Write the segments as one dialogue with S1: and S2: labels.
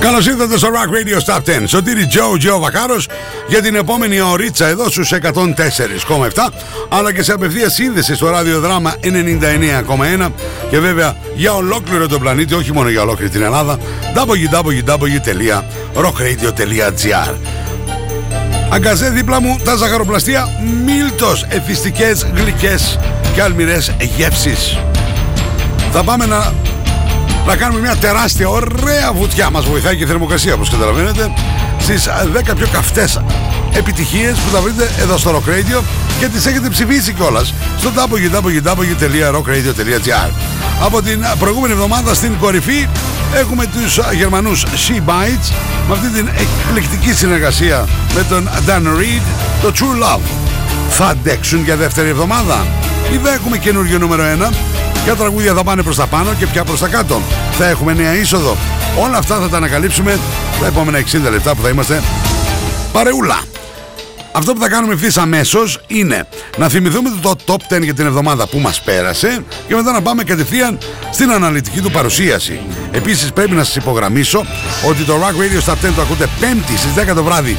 S1: Καλώς ήρθατε στο Rock Radio Stop 10 Σωτήρι Τζο, Τζο Βακάρος για την επόμενη ωρίτσα εδώ στους 104,7 αλλά και σε απευθείας σύνδεση στο ραδιοδράμα 99,1 και βέβαια για ολόκληρο τον πλανήτη όχι μόνο για ολόκληρη την Ελλάδα www.rockradio.gr Αγκαζέ δίπλα μου τα ζαχαροπλαστεία Μίλτος εφιστικές, γλυκές και αλμυρές γεύσεις Θα πάμε να να κάνουμε μια τεράστια ωραία βουτιά. Μας βοηθάει και η θερμοκρασία όπως καταλαβαίνετε στις 10 πιο καυτές επιτυχίες που θα βρείτε εδώ στο Rock Radio και τις έχετε ψηφίσει κιόλας στο www.rockradio.gr Από την προηγούμενη εβδομάδα στην κορυφή έχουμε τους Γερμανούς She Bites με αυτή την εκπληκτική συνεργασία με τον Dan Reed, το True Love. Θα αντέξουν για δεύτερη εβδομάδα ή δεν έχουμε καινούργιο νούμερο 1 Ποια τραγούδια θα πάνε προς τα πάνω και ποια προς τα κάτω. Θα έχουμε νέα είσοδο. Όλα αυτά θα τα ανακαλύψουμε τα επόμενα 60 λεπτά που θα είμαστε παρεούλα. Αυτό που θα κάνουμε ευθύς αμέσως είναι να θυμηθούμε το top 10 για την εβδομάδα που μας πέρασε και μετά να πάμε κατευθείαν στην αναλυτική του παρουσίαση. Επίσης πρέπει να σας υπογραμμίσω ότι το Rock Radio Stop 10 το ακούτε 5η στις 10 το βράδυ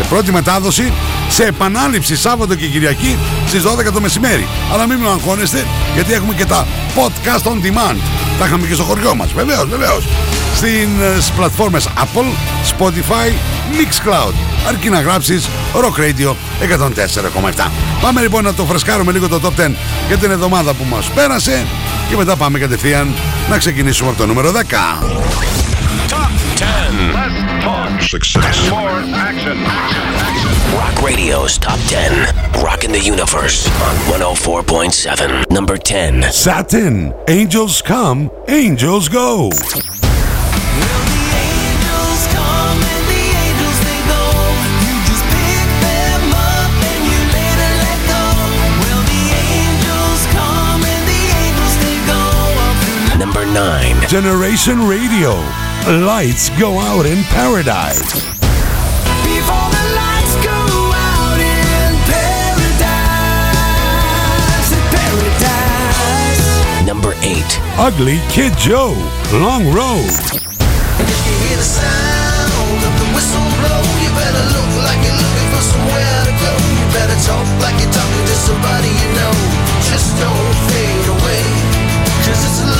S1: σε πρώτη μετάδοση σε επανάληψη Σάββατο και Κυριακή στις 12 το μεσημέρι. Αλλά μην με αγχώνεστε γιατί έχουμε και τα podcast on demand. Τα είχαμε και στο χωριό μας, βεβαίως, βεβαίως. Στις πλατφόρμες Apple, Spotify, Mixcloud. Αρκεί να γράψεις Rock Radio 104,7. Πάμε λοιπόν να το φρεσκάρουμε λίγο το Top 10 για την εβδομάδα που μας πέρασε και μετά πάμε κατευθείαν να ξεκινήσουμε από το νούμερο 10.
S2: Top 10. Less.
S3: Success.
S2: More action.
S4: Rock Radio's Top 10. Rocking the Universe on 104.7. Number 10.
S1: Satin, Angels Come, Angels Go.
S4: Number 9.
S1: Generation Radio, Lights Go Out in Paradise.
S4: Number 8.
S1: Ugly Kid Joe, Long Road.
S5: Talk like you're talking to somebody you know. Just don't fade away. Cause it's long.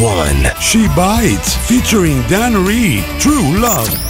S4: 1.
S1: She Bites, featuring Dan Reed, True Love.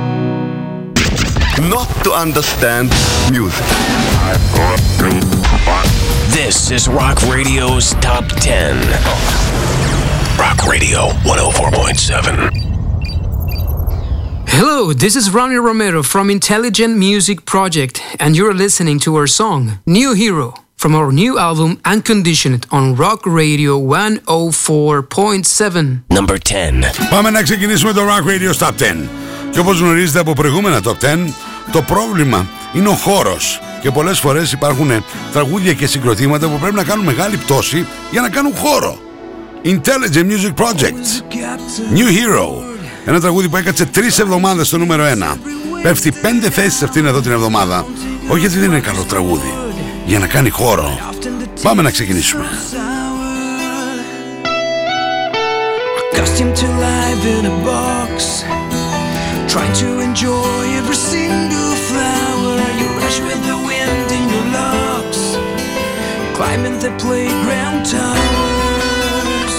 S6: Not to understand music.
S4: This is Rock Radio's Top 10. Rock Radio 104.7.
S7: Hello, this is Ronnie Romero from Intelligent Music Project, and you're listening to our song, New Hero, from our new album, Unconditioned, on Rock Radio 104.7.
S4: Number 10.
S1: Πάμε να ξεκινήσουμε το Rock Radio Top 10. Και όπως γνωρίζετε από προηγούμενα Top 10, το πρόβλημα είναι ο χώρος. Και πολλές φορές υπάρχουν τραγούδια και συγκροτήματα που πρέπει να κάνουν μεγάλη πτώση για να κάνουν χώρο. Intelligent Music Project. New Hero. Ένα τραγούδι που έκατσε τρεις εβδομάδες στο νούμερο 1. Πέφτει πέντε θέσεις αυτήν εδώ την εβδομάδα. Όχι γιατί δεν είναι καλό τραγούδι. Για να κάνει χώρο. Πάμε να ξεκινήσουμε.
S8: Accustomed to life in a box Trying to enjoy every single flower. You rush with the wind in your locks. Climbing the playground towers.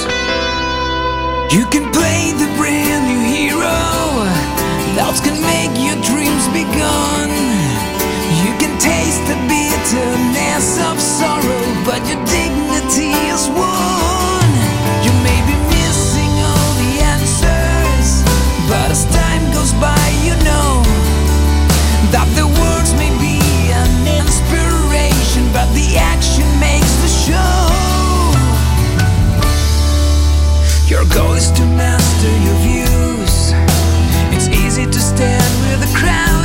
S8: You can play the brand new hero. Thoughts can make your dreams be gone You can taste the bitterness of sorrow But your dignity is won the crowd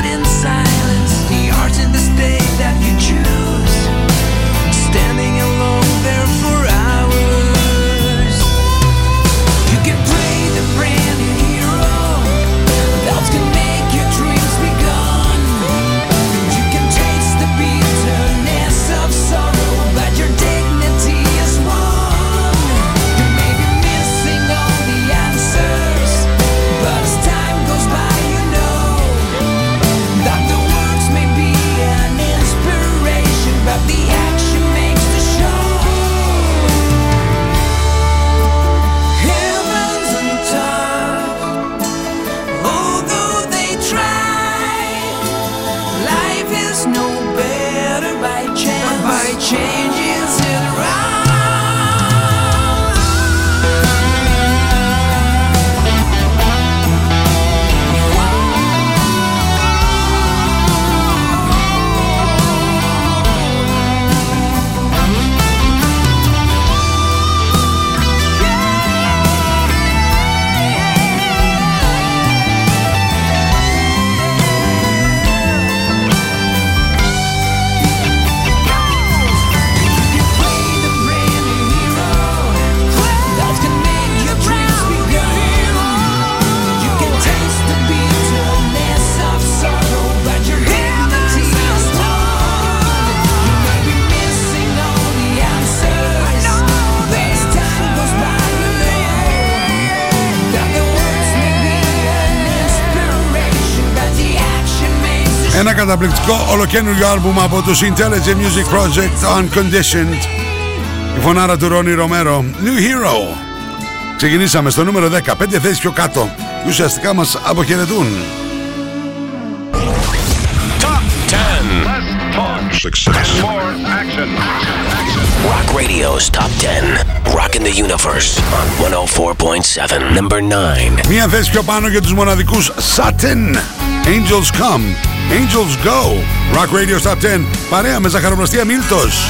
S1: καταπληκτικό ολοκένουργιο άλμπουμ από τους Intelligent Music Project Unconditioned Η φωνάρα του Ρόνι Ρομέρο New Hero Ξεκινήσαμε στο νούμερο 10 Πέντε θέσεις πιο κάτω Και ουσιαστικά μας αποχαιρετούν
S2: Top 10. Less talk. Success. More action.
S4: Rock Radio's Top 10. Rocking the Universe on 104.7. Number 9.
S1: Μία θέση πιο πάνω για τους μοναδικούς Satin Angels Come Angels Go. Rock Radio Top 10 Παρέα με ζαχαροπλαστεία Μίλτος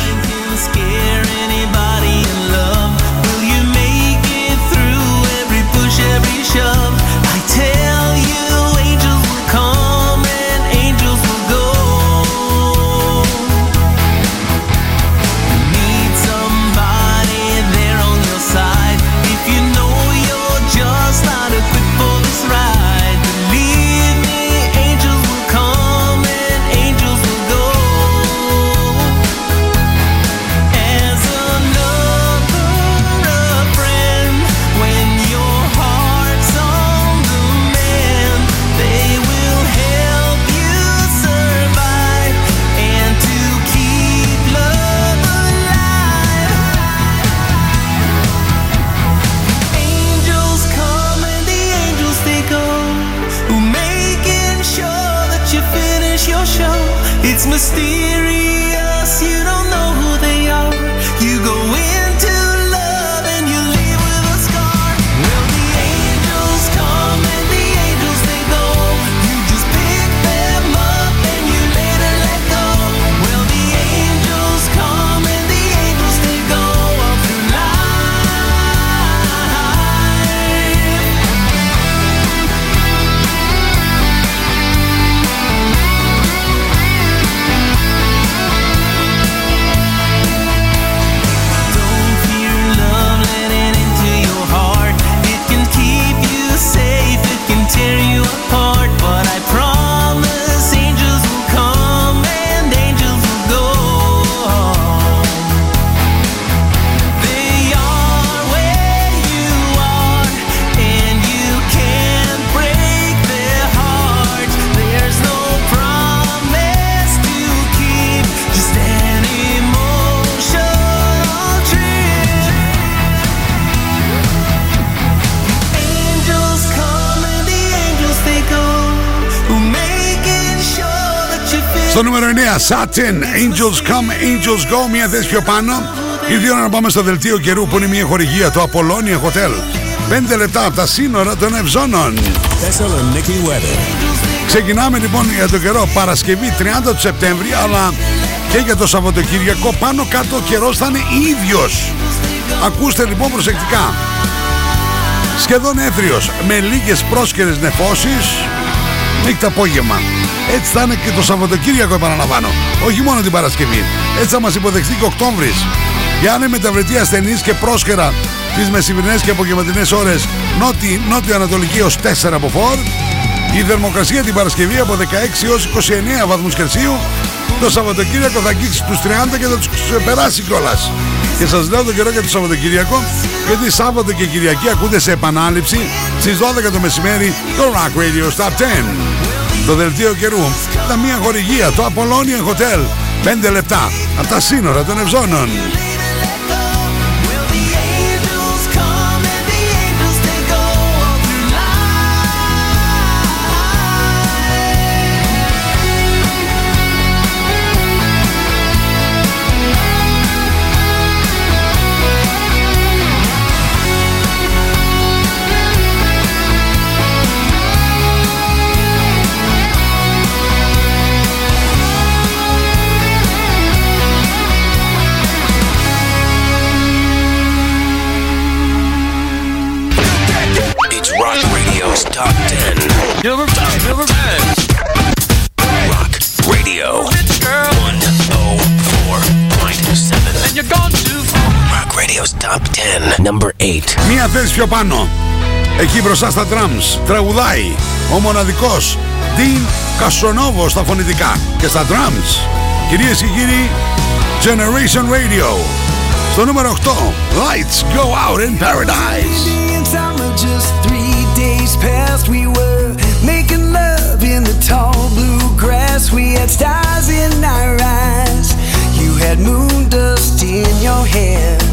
S1: Satin, Angels Come, Angels Go, μία θέση πιο πάνω. Ήρθε η ώρα να πάμε στο δελτίο καιρού που είναι μια χορηγία, το Apollonia Hotel. 5 λεπτά από τα σύνορα των Ευζώνων.
S9: Thessaloniki weather.
S1: Ξεκινάμε λοιπόν για το καιρό Παρασκευή 30 του Σεπτέμβρη, αλλά και για το Σαββατοκύριακο πάνω κάτω ο καιρός θα είναι ίδιος. Ακούστε λοιπόν προσεκτικά. Σχεδόν έθριος, με λίγες πρόσκαιρες νεφώσεις, μέχρι το απόγευμα. Έτσι θα είναι και το Σαββατοκύριακο επαναλαμβάνω. Όχι μόνο την Παρασκευή. Έτσι θα μας υποδεχθεί και Οκτώβρης. Για να είναι μεταβλητή ασθενής και πρόσχερα τις μεσημερινές και απογευματινές ώρες νότι, νότιο-ανατολική ως 4 από φόρ. Η θερμοκρασία την Παρασκευή από 16 έως 29 βαθμούς Κελσίου. Το Σαββατοκύριακο θα αγγίξει τους 30 και θα τους περάσει κιόλας. Και σας λέω τον καιρό για το Σαββατοκύριακο, γιατί Σάββατο και Κυριακή ακούτε σε επανάληψη στις 12 το μεσημέρι το Rock Radio Stop 10. Το δελτίο καιρού ήταν μια χορηγία, το Apollonia Hotel. 5 λεπτά από τα σύνορα των Ευζώνων.
S10: 8.
S1: Μία θέση πιο πάνω. Εκεί μπροστά στα drums τραγουδάει ο μοναδικός Dean Καστρονόβο στα φωνητικά και στα drums. Κυρίες και κύριοι, Generation Radio. Στο νούμερο 8, Lights Go Out in Paradise.
S8: In time of just three days past, we were making love in the tall blue grass. We had stars in our eyes. You had moon dust in your hair.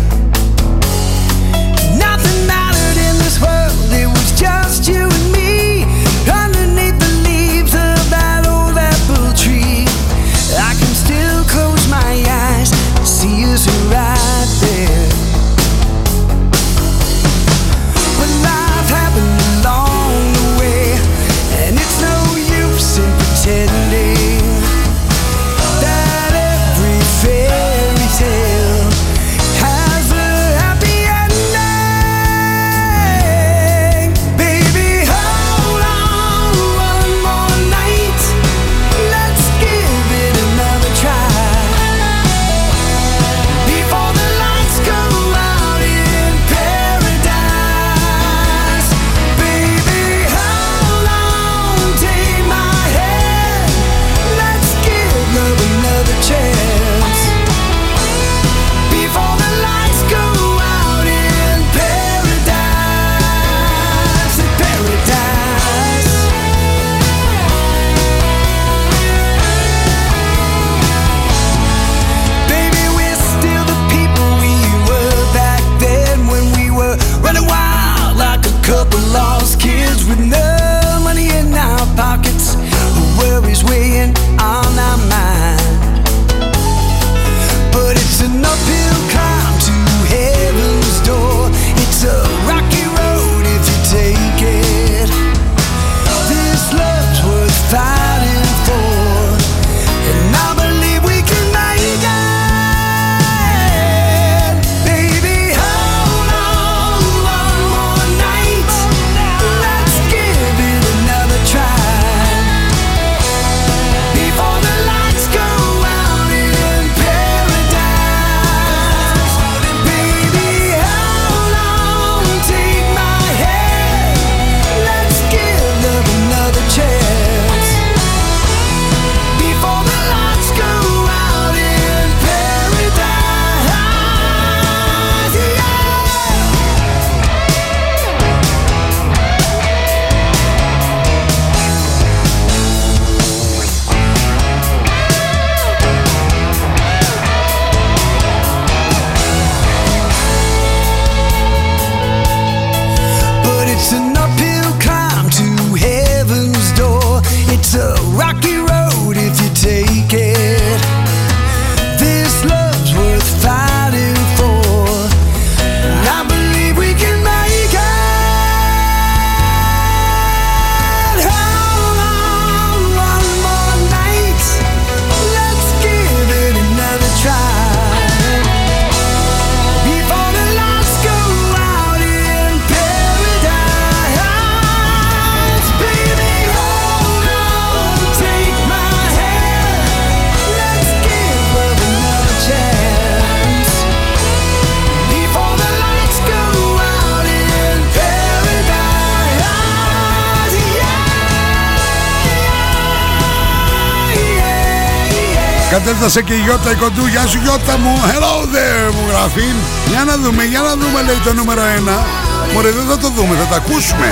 S1: Κατέφτασε και η Γιώτα η κοντού. Γεια σου Γιώτα μου. Hello there μου γράφει. Για να δούμε, για να δούμε λέει το νούμερο 1. Μωρέ δεν θα το δούμε, θα τα ακούσουμε.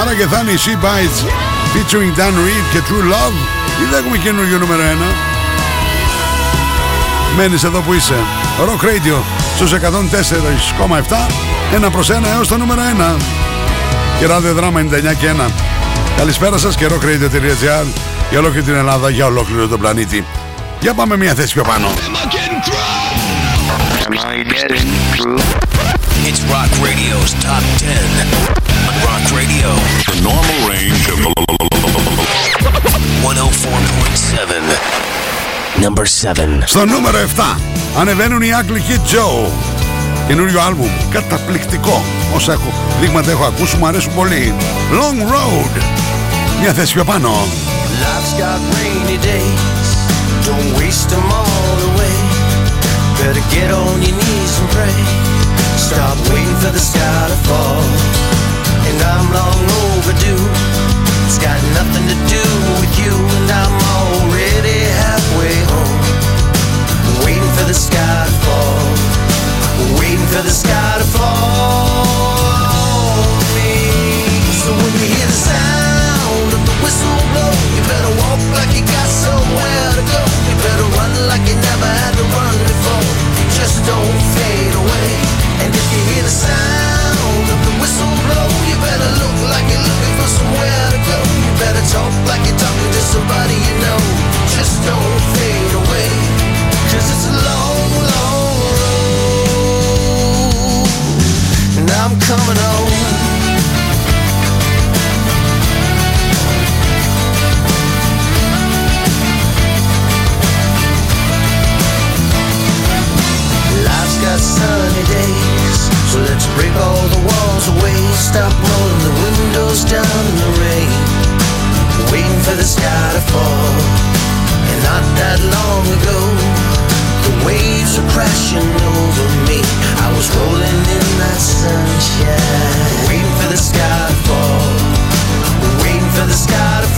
S1: Άρα και θα είναι η She Bites featuring Dan Reed και True Love. Ή δεν έχουμε καινούργιο νούμερο 1. Μένεις εδώ που είσαι. Rock Radio στους 104,7. Ένα προς ένα έως το νούμερο 1. Και ραδιοδράμα 99 και 1. Καλησπέρα σας και rockradio.gr για ολόκληρη την Ελλάδα, για ολόκληρο τον πλανήτη. Για πάμε μια θέση πιο πάνω.
S4: It's Rock Radio's Top 10. Rock Radio.
S2: The normal range of
S4: 104.7. Number 7.
S1: Στο νούμερο 7 ανεβαίνουν οι Ugly Kid Joe. Καινούριο άλμπουμ. Καταπληκτικό. Όσα έχω, δείγματα έχω ακούσει μου αρέσουν πολύ. Long Road. Μια θέση πιο πάνω.
S5: Life's got rainy days, don't waste them all away. Better get on your knees and pray. Stop waiting for the sky to fall. And I'm long overdue. It's got nothing to do with you, and I'm already halfway home. Waiting for the sky to fall. Waiting for the sky to fall. me. So when you hear the sound of the whistle blow, you better walk like you got somewhere to go. You better run like you never had to run before. Just don't fade away. And if you hear the sound of the whistle blow, you better look like you're looking for somewhere to go. You better talk like you're talking to somebody you know. Just don't fade away. Cause it's a long, long road. And I'm coming home. Sunny days, so let's break all the walls away. Stop rolling the windows down in the rain, waiting for the sky to fall. And not that long ago, the waves were crashing over me. I was rolling in that sunshine, waiting for the sky to fall, waiting for the sky to fall.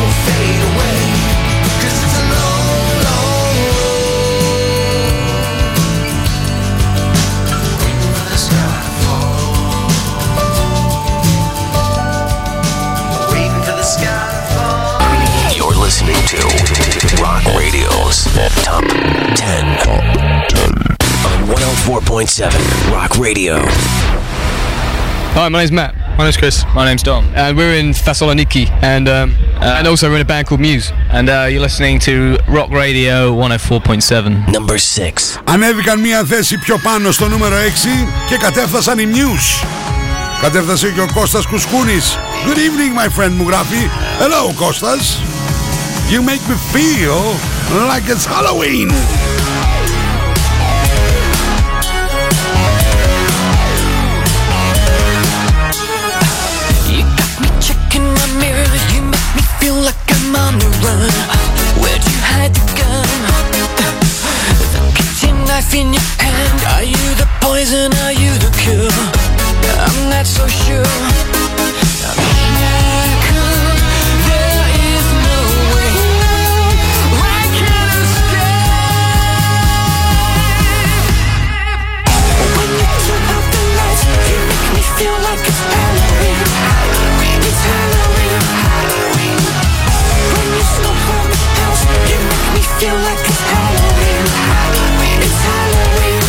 S4: listening to Rock Radio's Top 104.7 Rock Radio.
S11: Hi, my name's Matt. My name's Chris. My name's Dom. And we're in Thessaloniki, and um, and also we're in a band called Muse. And uh, you're listening to Rock Radio 104.7.
S4: Number 6.
S1: Ανέβηκαν μία θέση πιο πάνω στο νούμερο 6 και κατέφτασαν οι Muse. Κατέφτασε και ο Κώστας Κουσκούνης. Good evening my friend μου γράφει. Hello Κώστας. You make me feel like it's Halloween.
S12: You got me checking my mirror. You make me feel like I'm on the run. Where'd you hide the gun? The kitchen knife in your hand. Are you the poison? Are you the cure? I'm not so sure. It's Halloween. It's Halloween.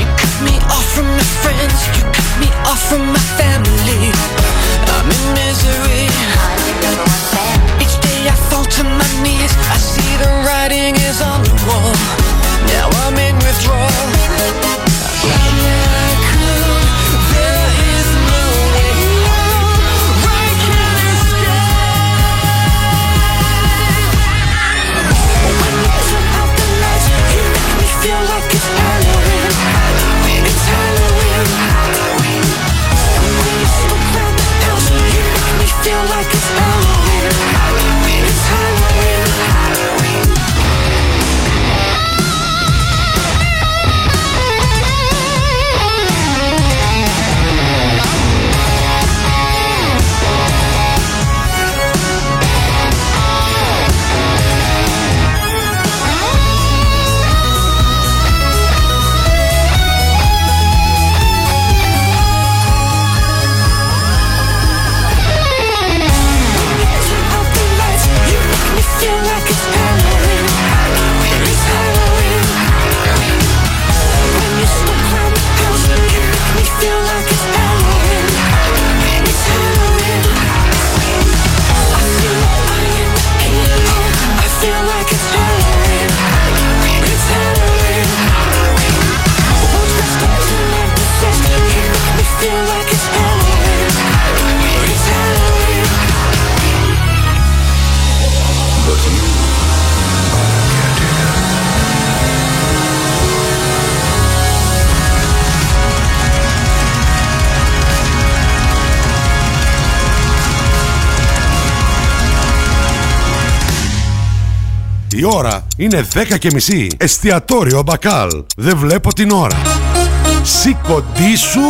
S12: You cut me off from my friends, you cut me off from my family. I'm in misery. Each day I fall to my knees, I see the writing is on the wall. Now I'm in withdrawal.
S1: Ώρα είναι 10 και μισή. Εστιατόριο Μπακάλ. Δεν βλέπω την ώρα. Σηκωτή σου,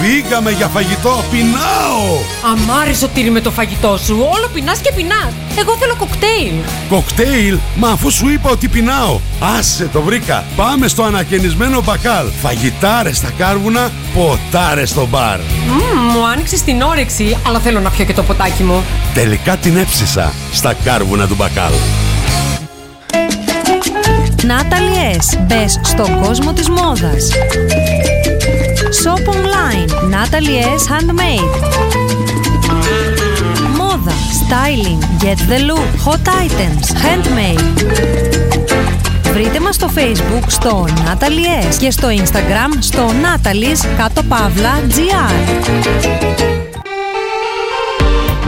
S1: φύγαμε για φαγητό. Πεινάω!
S13: Αμάρι Σωτήρη με το φαγητό σου. Όλο πεινάς και πεινάς. Εγώ θέλω κοκτέιλ.
S1: Κοκτέιλ, μα αφού σου είπα ότι πεινάω. Άσε το βρήκα. Πάμε στο ανακαινισμένο μπακάλ. Φαγητάρες στα κάρβουνα, ποτάρες στο μπαρ.
S13: Μμμ, μου άνοιξες την όρεξη, αλλά θέλω να πιω και το ποτάκι μου.
S1: Τελικά την έψισα στα κάρβουνα του μπακάλ.
S14: Natalie S. Μπες στον κόσμο της μόδας. Shop online. Natalie S. Handmade. Μόδα. Styling. Get the look. Hot items. Handmade. Βρείτε μας στο facebook στο Natalie S. και στο instagram στο Natalie's κάτω παύλα GR.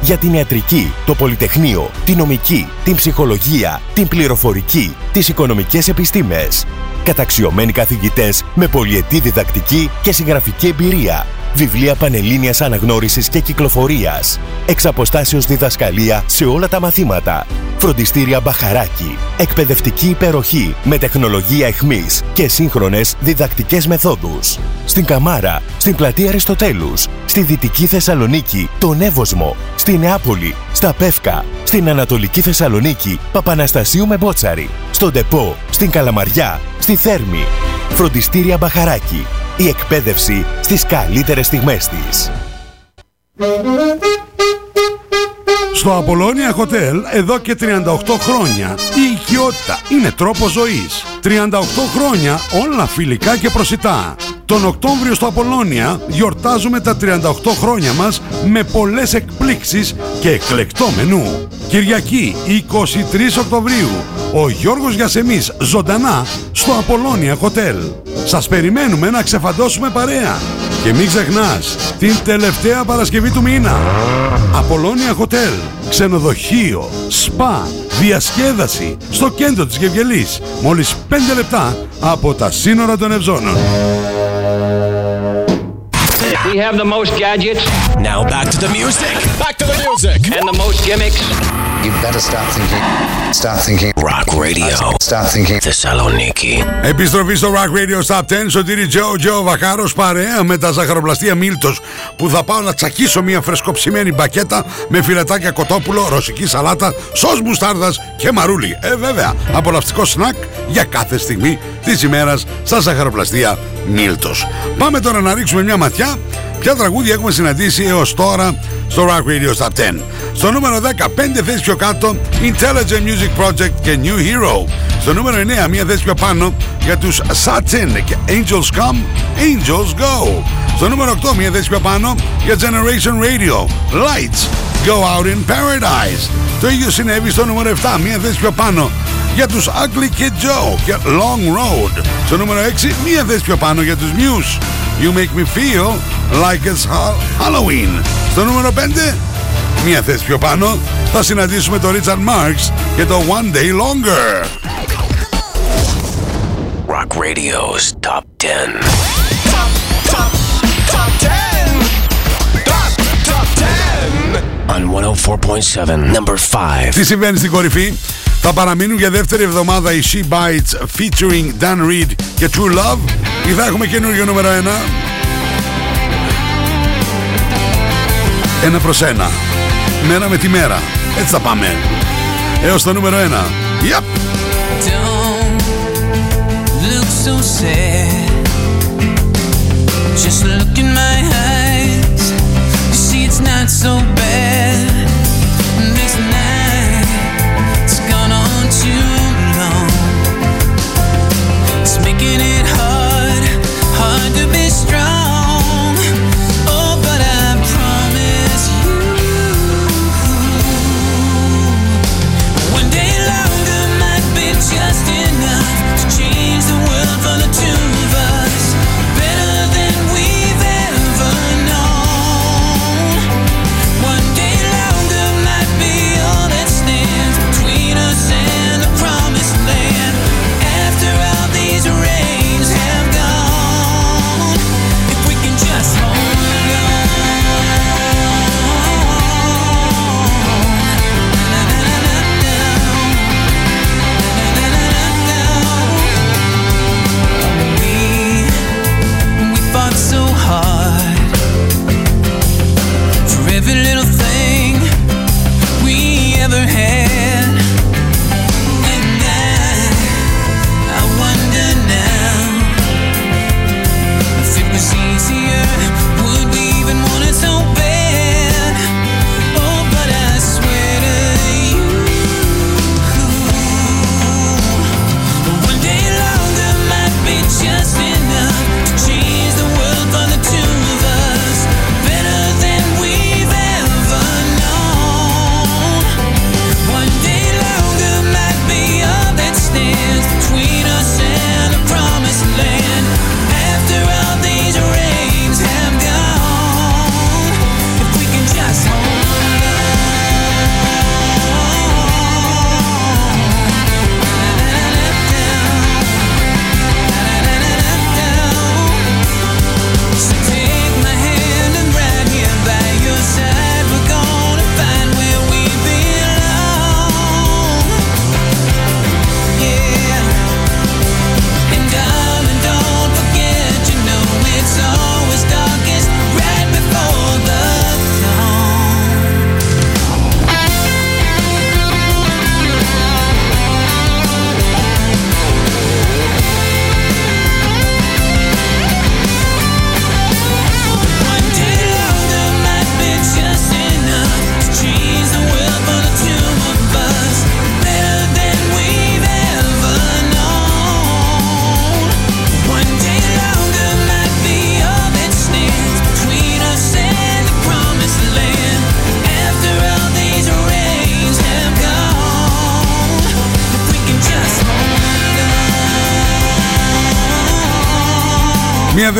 S15: Για την ιατρική, το πολυτεχνείο, την νομική, την ψυχολογία, την πληροφορική, τις οικονομικές επιστήμες. Καταξιωμένοι καθηγητές με πολυετή διδακτική και συγγραφική εμπειρία. Βιβλία πανελλήνιας αναγνώρισης και κυκλοφορίας. Εξ αποστάσεως διδασκαλία σε όλα τα μαθήματα. Φροντιστήρια Μπαχαράκι. Εκπαιδευτική υπεροχή με τεχνολογία εχμής και σύγχρονες διδακτικές μεθόδους. Στην Καμάρα, στην πλατεία Αριστοτέλους, στη Δυτική Θεσσαλονίκη, τον Εύωσμο, στη Νεάπολη, στα Πεύκα, στην Ανατολική Θεσσαλονίκη, Παπαναστασίου με Μπότσαρη, στον Τεπό, στην Καλαμαριά, στη Θέρμη. Φροντιστήρια Μπαχαράκι. Η εκπαίδευση στις καλύτερες στιγμές της.
S1: Στο Απολώνια Hotel εδώ και 38 χρόνια η οικειότητα είναι τρόπο ζωής. 38 χρόνια όλα φιλικά και προσιτά. Τον Οκτώβριο στο Απολώνια γιορτάζουμε τα 38 χρόνια μας με πολλές εκπλήξεις και εκλεκτό μενού. Κυριακή 23 Οκτωβρίου ο Γιώργος Γιασεμής ζωντανά στο Απολώνια Hotel. Σας περιμένουμε να ξεφαντώσουμε παρέα. Και μην ξεχνάς, την τελευταία Παρασκευή του μήνα. Απολώνια Hotel, ξενοδοχείο, σπα, διασκέδαση στο κέντρο της Γευγελής. Μόλις 5 λεπτά από τα σύνορα των Ευζώνων.
S16: We have the most gadgets.
S4: Now back to the music.
S16: Back to the music. And the most gimmicks.
S6: You better start thinking. Start thinking.
S4: Rock Radio.
S6: Start thinking.
S4: Θεσσαλονίκη.
S1: Επιστροφή στο Rock Radio Stop 10 Σωτήρι Τζο Τζο Βακάρος παρέα με τα ζαχαροπλαστεία Μίλτος που θα πάω να τσακίσω μια φρεσκοψημένη μπακέτα με φιλετάκια κοτόπουλο, ρωσική σαλάτα, σως μουστάρδας και μαρούλι. Ε βέβαια, απολαυστικό σνακ για κάθε στιγμή της ημέρας στα ζαχαροπλαστεία Μίλτος. Πάμε τώρα να ρίξουμε μια ματιά ποια τραγούδια έχουμε συναντήσει έως τώρα στο Rock Radio Stop 10. Στο νούμερο 10, 5 θέσεις πιο κάτω, Intelligent Music Project και New Hero. Στο νούμερο 9, μία θέση πιο πάνω για τους Satin και Angels Come, Angels Go. Στο νούμερο 8, μία θέση πιο πάνω για Generation Radio, Lights Go Out in Paradise. Το ίδιο συνέβη στο νούμερο 7, μία θέση πιο πάνω για τους Ugly Kid Joe και Long Road. Στο νούμερο 6, μία θέση πιο πάνω για τους Muse. You Make Me Feel Like It's Ha- Halloween. Στο νούμερο 5, μία θέση πιο πάνω, θα συναντήσουμε τον Richard Marx και το One Day Longer.
S4: Rock Radio's Top 10. On 104.7, number 5.
S1: Τι συμβαίνει στην κορυφή; Θα παραμείνουν για δεύτερη εβδομάδα οι She Bites featuring Dan Reed και True Love ή θα έχουμε καινούριο νούμερο 1. Ένα προς ένα. Μέρα με τη μέρα. Έτσι θα πάμε. Έως το νούμερο 1. Yep.
S17: Don't look so sad. Just look in my eyes.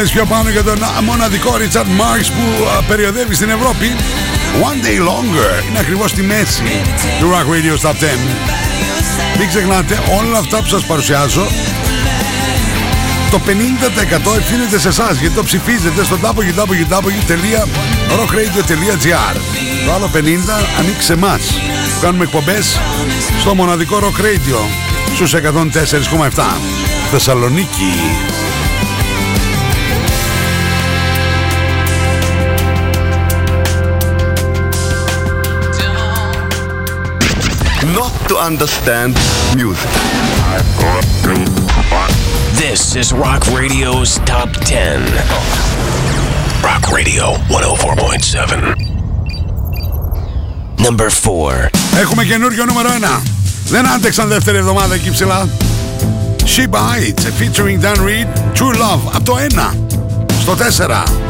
S14: μέρες πιο πάνω για τον μοναδικό Richard Marx που περιοδεύει στην Ευρώπη. One Day Longer είναι ακριβώς στη μέση του Rock Radio στα 10. Μην ξεχνάτε, όλα αυτά που σας παρουσιάζω το 50% ευθύνεται σε εσάς γιατί το ψηφίζετε στο www.rockradio.gr. Το άλλο 50% ανοίξει σε εμάς. Κάνουμε εκπομπές στο μοναδικό Rock Radio στους 104,7 Θεσσαλονίκη.
S6: to understand music.
S4: This is Rock Radio's Top 10. Rock Radio 104.7. Number 4.
S14: Έχουμε καινούριο νούμερο 1. Δεν άντεξαν δεύτερη εβδομάδα εκεί ψηλά. She Bites, featuring Dan Reed, True Love, από το 1 στο 4.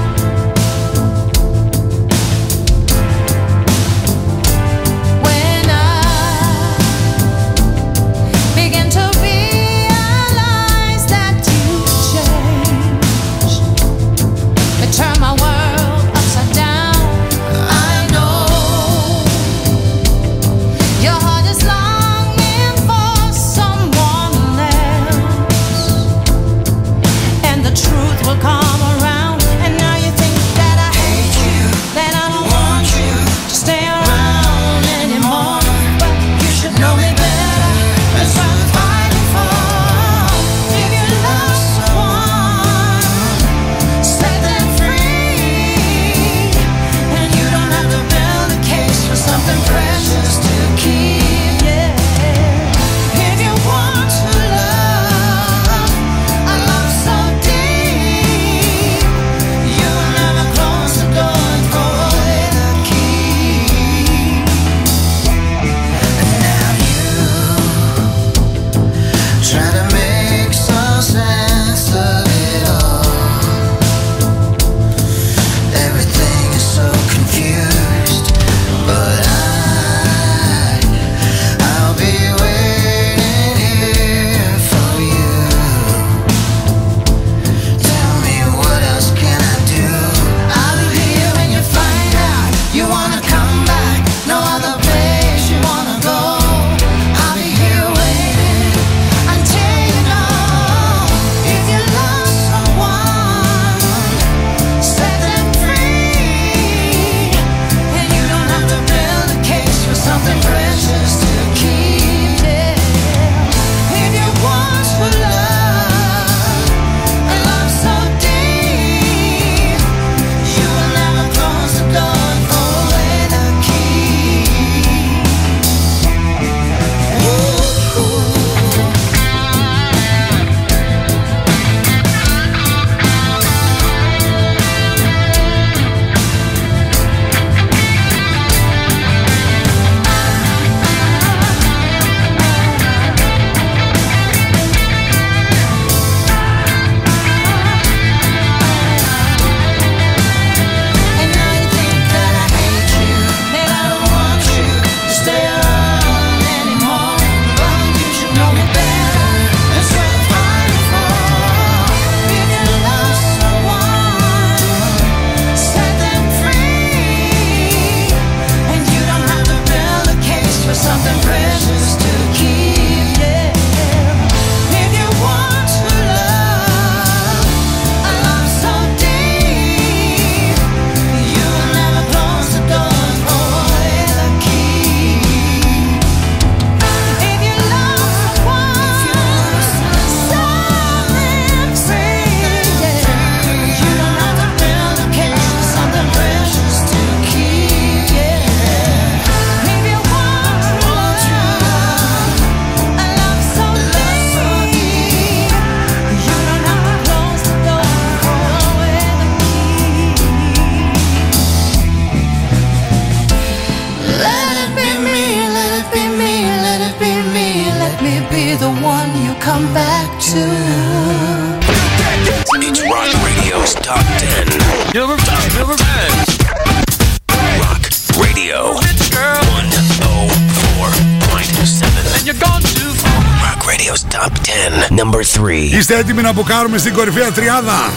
S14: Είστε έτοιμοι να μπουκάρουμε στην κορυφαία τριάδα;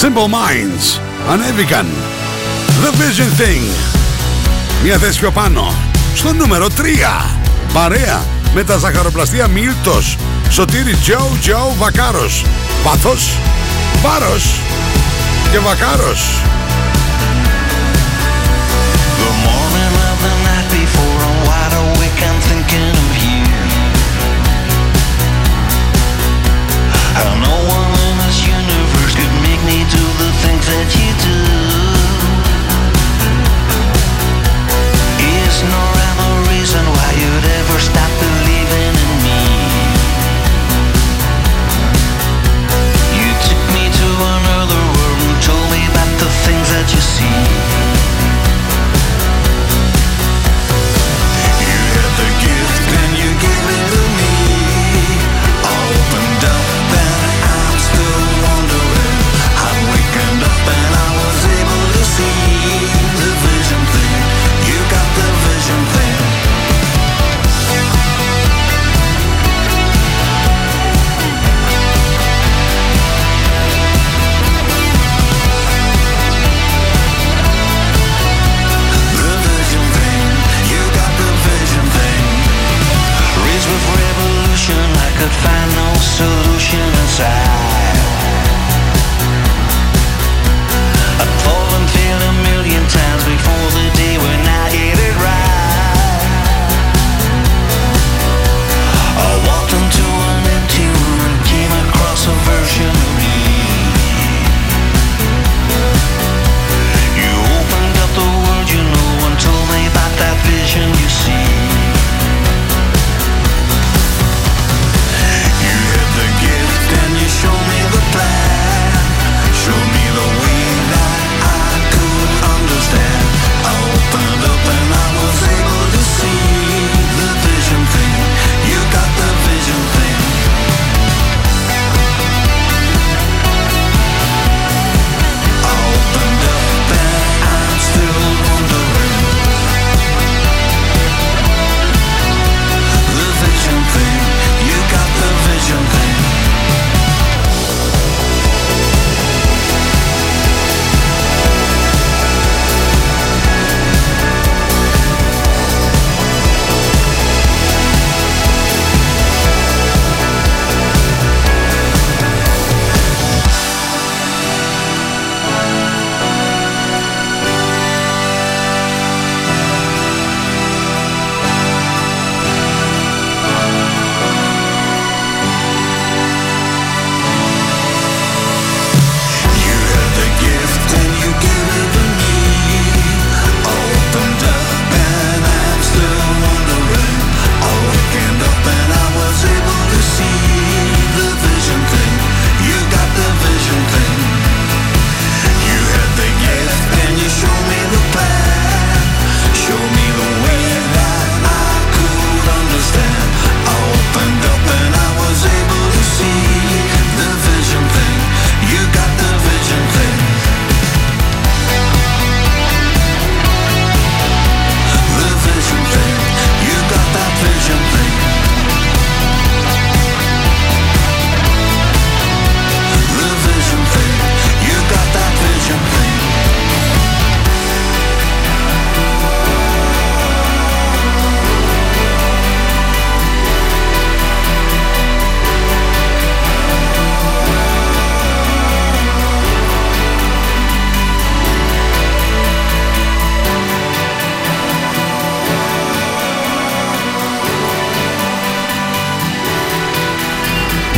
S18: Simple Minds ανέβηκαν. The Vision Thing. Μια θέση πιο πάνω. Στο νούμερο 3. Παρέα με τα ζαχαροπλαστεία Μίλτος. Σωτήρι Τζο Τζο Βακάρος. Πάθος, Βάρος. Και Βακάρος.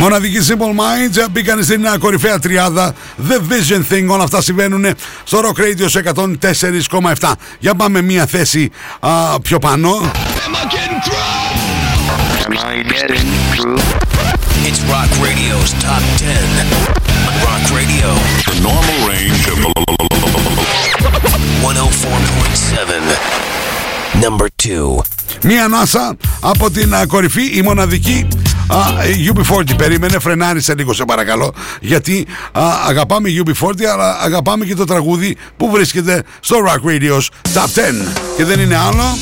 S18: Μοναδική Simple Minds μπήκαν στην α, κορυφαία τριάδα The Vision Thing. Όλα αυτά συμβαίνουν στο Rock Radio σε 104,7. Για πάμε μία θέση α, πιο πάνω.
S4: It's Rock Radio's Top 10. Rock Radio. The normal range of 104.7. Number 2.
S18: Μία ανάσα από την α, κορυφή, η μοναδική α, UB40. Περίμενε, φρενάρισε λίγο σε παρακαλώ. Γιατί α, αγαπάμε UB40, αλλά αγαπάμε και το τραγούδι που βρίσκεται στο Rock Radio's Top 10. Και δεν είναι άλλο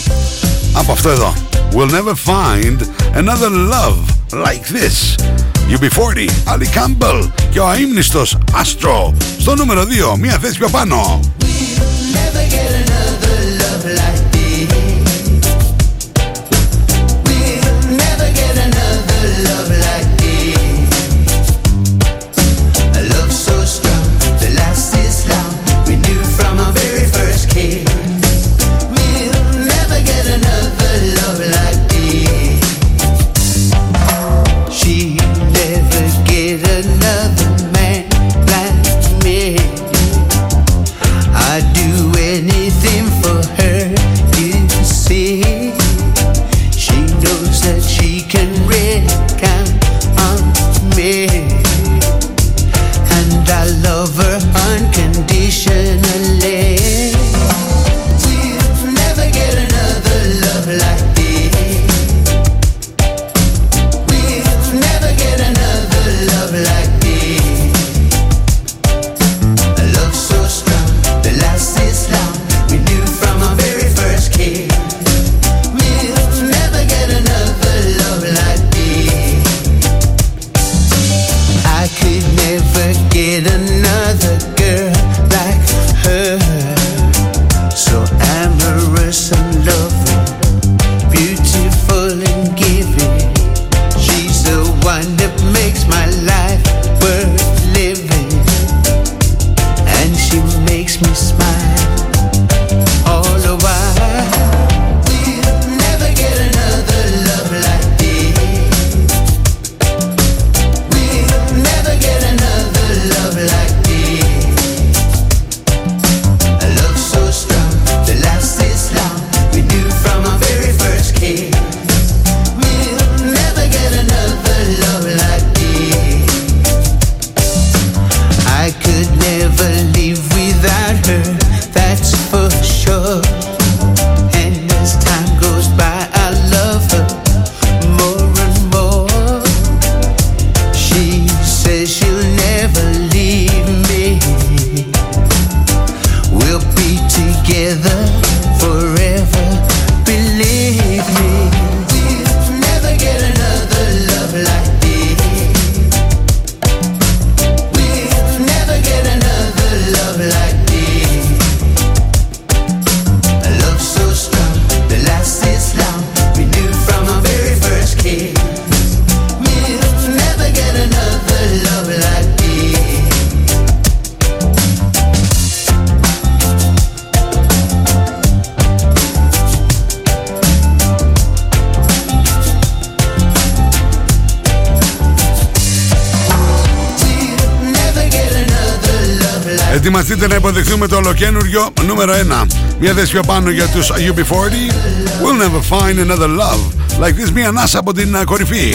S18: από αυτό εδώ. We'll never find another love like this.
S1: UB40, Ali Campbell και ο αείμνηστος Astro. Στο νούμερο 2, μία θέση πιο πάνω.
S18: Never get another love like
S1: Ετοιμαστείτε να υποδεχθούμε το ολοκένουργιο νούμερο 1. Μια θέση πιο πάνω για τους UB40. We'll never find another love like this. Μια ανάσα από την α, κορυφή.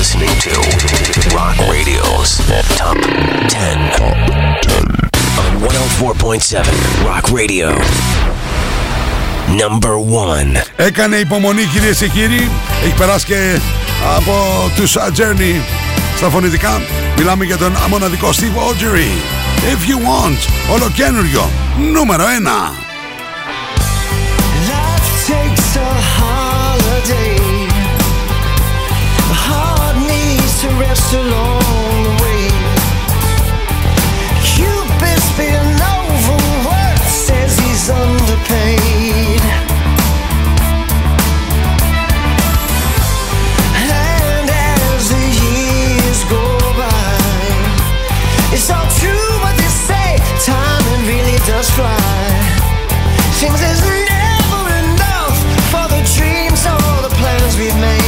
S4: You're listening to Rock Radio's Top 10. On 104.7 Rock Radio. Number 1.
S1: Έκανε υπομονή κυρίες και κύριοι. Έχει περάσει και από τους α, Journey στα φωνητικά. Μιλάμε για τον μοναδικό Steve Augeri. If you want, ολοκένουργιο, νούμερο 1.
S18: Rest along the way. Cupid's been overworked, says he's underpaid. And as the years go by, it's all true what they say. Time and really does fly. Seems there's never enough for the dreams or the plans we've made.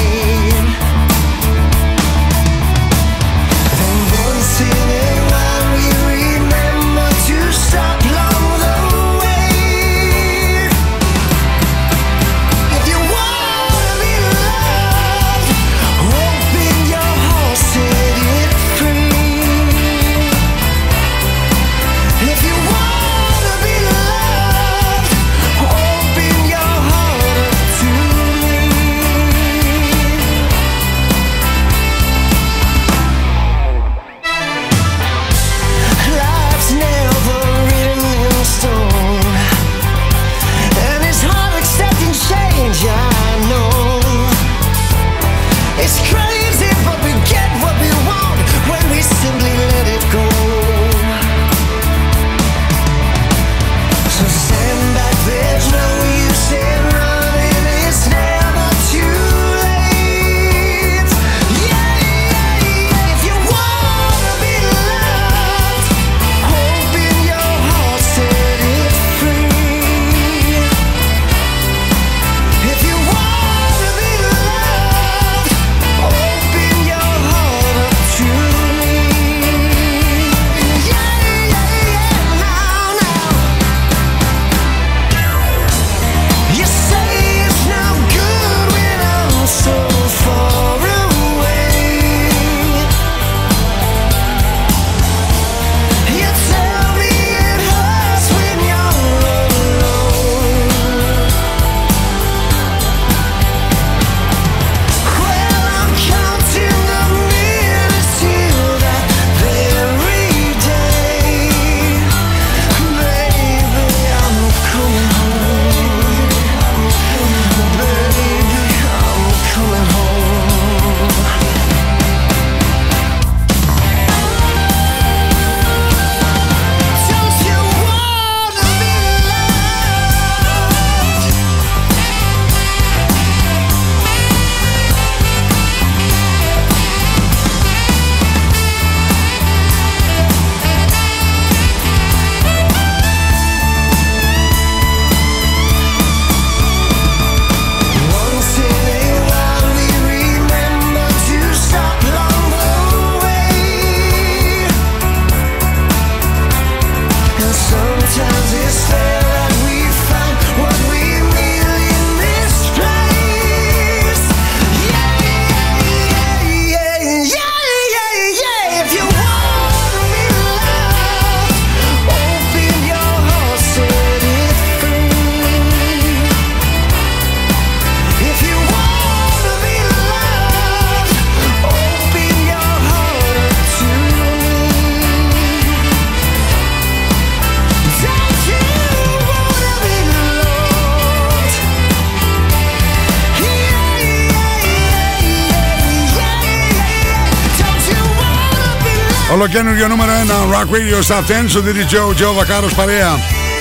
S1: Ολοκένουργιο νούμερο 1 Rock Radio Stop 10 στο DJ Joe, Joe Βακάρος παρέα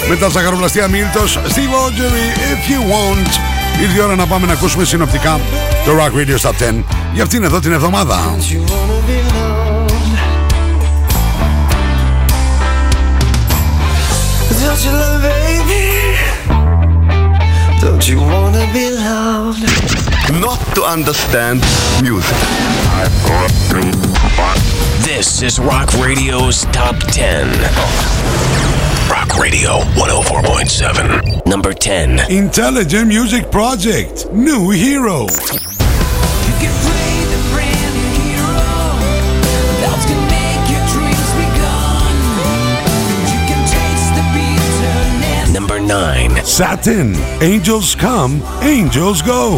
S1: με τα ζαχαροπλαστεία Μίλτος Steve Audrey If You Want Ήρθε η ώρα να πάμε να ακούσουμε συνοπτικά το Rock Radio Stop 10 για αυτήν εδώ την εβδομάδα
S18: Don't you love baby? Don't you wanna be loved?
S6: Not to understand music.
S4: This is Rock Radio's Top 10. Rock Radio 104.7. Number 10.
S1: Intelligent Music Project New Hero
S8: Bells can make your dreams begun. You can taste the bitterness.
S4: Number 9.
S1: Satin Angels Come Angels Go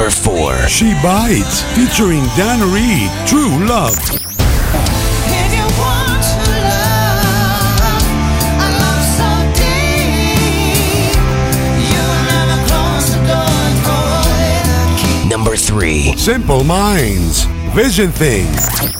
S4: number four.
S1: She Bites, featuring Dan Reed, True Love.
S4: Number three.
S1: Simple Minds, Vision Things.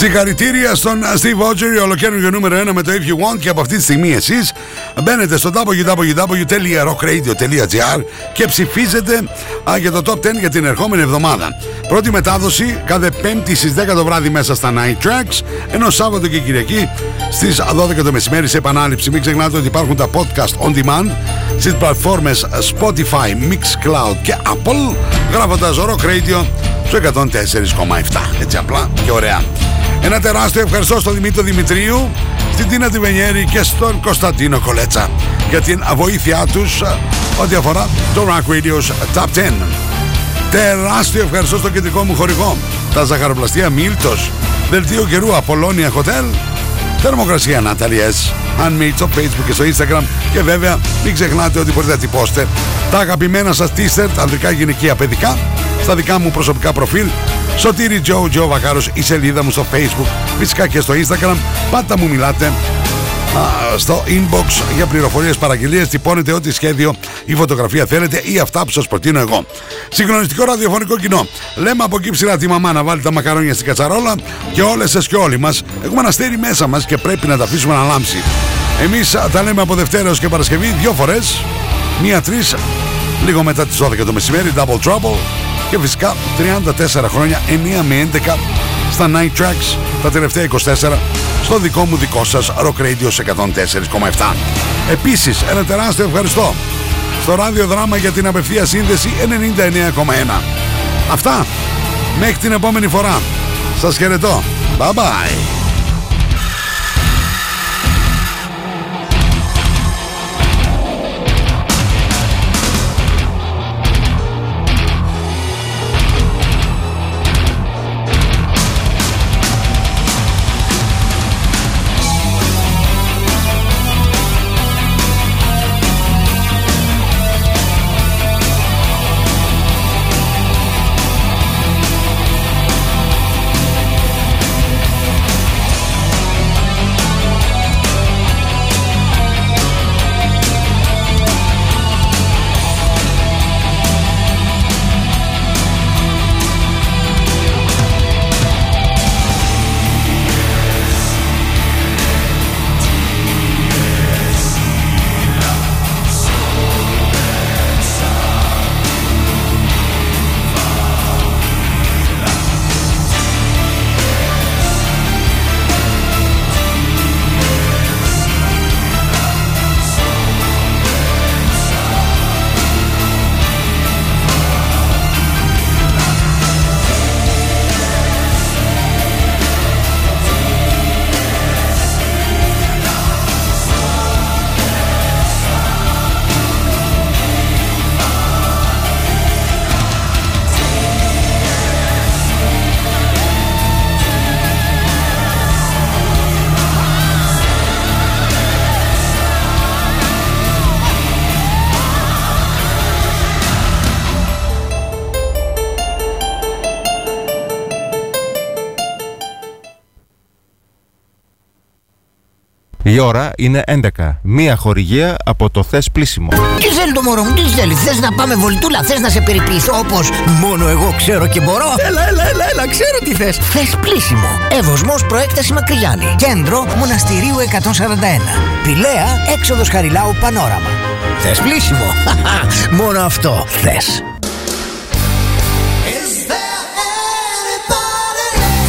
S1: Συγχαρητήρια στον Steve Audrey, ολοκαίριο νούμερο 1 με το If You Want και από αυτή τη στιγμή εσείς μπαίνετε στο www.rockradio.gr και ψηφίζετε α, για το Top 10 για την ερχόμενη εβδομάδα. Πρώτη μετάδοση κάθε Πέμπτη στις 10 το βράδυ μέσα στα Night Tracks, ενώ Σάββατο και Κυριακή στις 12 το μεσημέρι σε επανάληψη. Μην ξεχνάτε ότι υπάρχουν τα podcast on demand στις πλατφόρμες Spotify, Mixcloud και Apple γράφοντας Rock Radio στο 104,7. Έτσι απλά και ωραία. Ένα τεράστιο ευχαριστώ στον Δημήτρη Δημητρίου, στην Τίνα Τιβενιέρη και στον Κωνσταντίνο Κολέτσα για την βοήθειά τους ε, ό,τι αφορά το Rock Radio's Top 10. Τεράστιο ευχαριστώ στον κεντρικό μου χορηγό, τα ζαχαροπλαστεία Μίλτος, δελτίο καιρού Απολώνια Hotel, θερμοκρασία Ναταλιές, Handmade στο Facebook και στο Instagram και βέβαια μην ξεχνάτε ότι μπορείτε να τυπώσετε τα αγαπημένα σας t-shirt, ανδρικά, γυναικεία, παιδικά, στα δικά μου προσωπικά προφίλ Σωτήρι Τζο, Τζο Βακάρος, η σελίδα μου στο Facebook, φυσικά και στο Instagram. Πάντα μου μιλάτε α, στο inbox για πληροφορίες, παραγγελίες, τυπώνετε ό,τι σχέδιο ή φωτογραφία θέλετε ή αυτά που σας προτείνω εγώ. Συγκλονιστικό ραδιοφωνικό κοινό. Λέμε από εκεί ψηλά τη μαμά να βάλει τα μακαρόνια στην κατσαρόλα και όλες σας και όλοι μας έχουμε ένα αστέρι μέσα μας και πρέπει να τα αφήσουμε να λάμψει. Εμείς α, τα λέμε από Δευτέρα έως και Παρασκευή δύο φορές. Μία-τρεις, λίγο μετά τις 12 το μεσημέρι, Double Trouble. Και φυσικά 34 χρόνια, 9 με 11 στα Night Tracks, τα τελευταία 24, στο δικό μου δικό σας Rock Radio σε 104,7. Επίσης, ένα τεράστιο ευχαριστώ στο ραδιοδράμα για την απευθεία σύνδεση 99,1. Αυτά, μέχρι την επόμενη φορά. Σας χαιρετώ. Bye bye.
S19: Η ώρα είναι 11. Μία χορηγία από το Θες Πλήσιμο.
S5: Τι θέλει το μωρό μου, τι θέλει. Θες να πάμε βολτούλα, θες να σε περιποιηθώ όπως μόνο εγώ ξέρω και μπορώ. Έλα, έλα, έλα, έλα, ξέρω τι θες. Θες πλήσιμο. Εύωσμος προέκταση Μακριγιάννη. Κέντρο Μοναστηρίου 141. Πηλαία έξοδος Χαριλάου Πανόραμα. Θες πλήσιμο. Μόνο αυτό θες.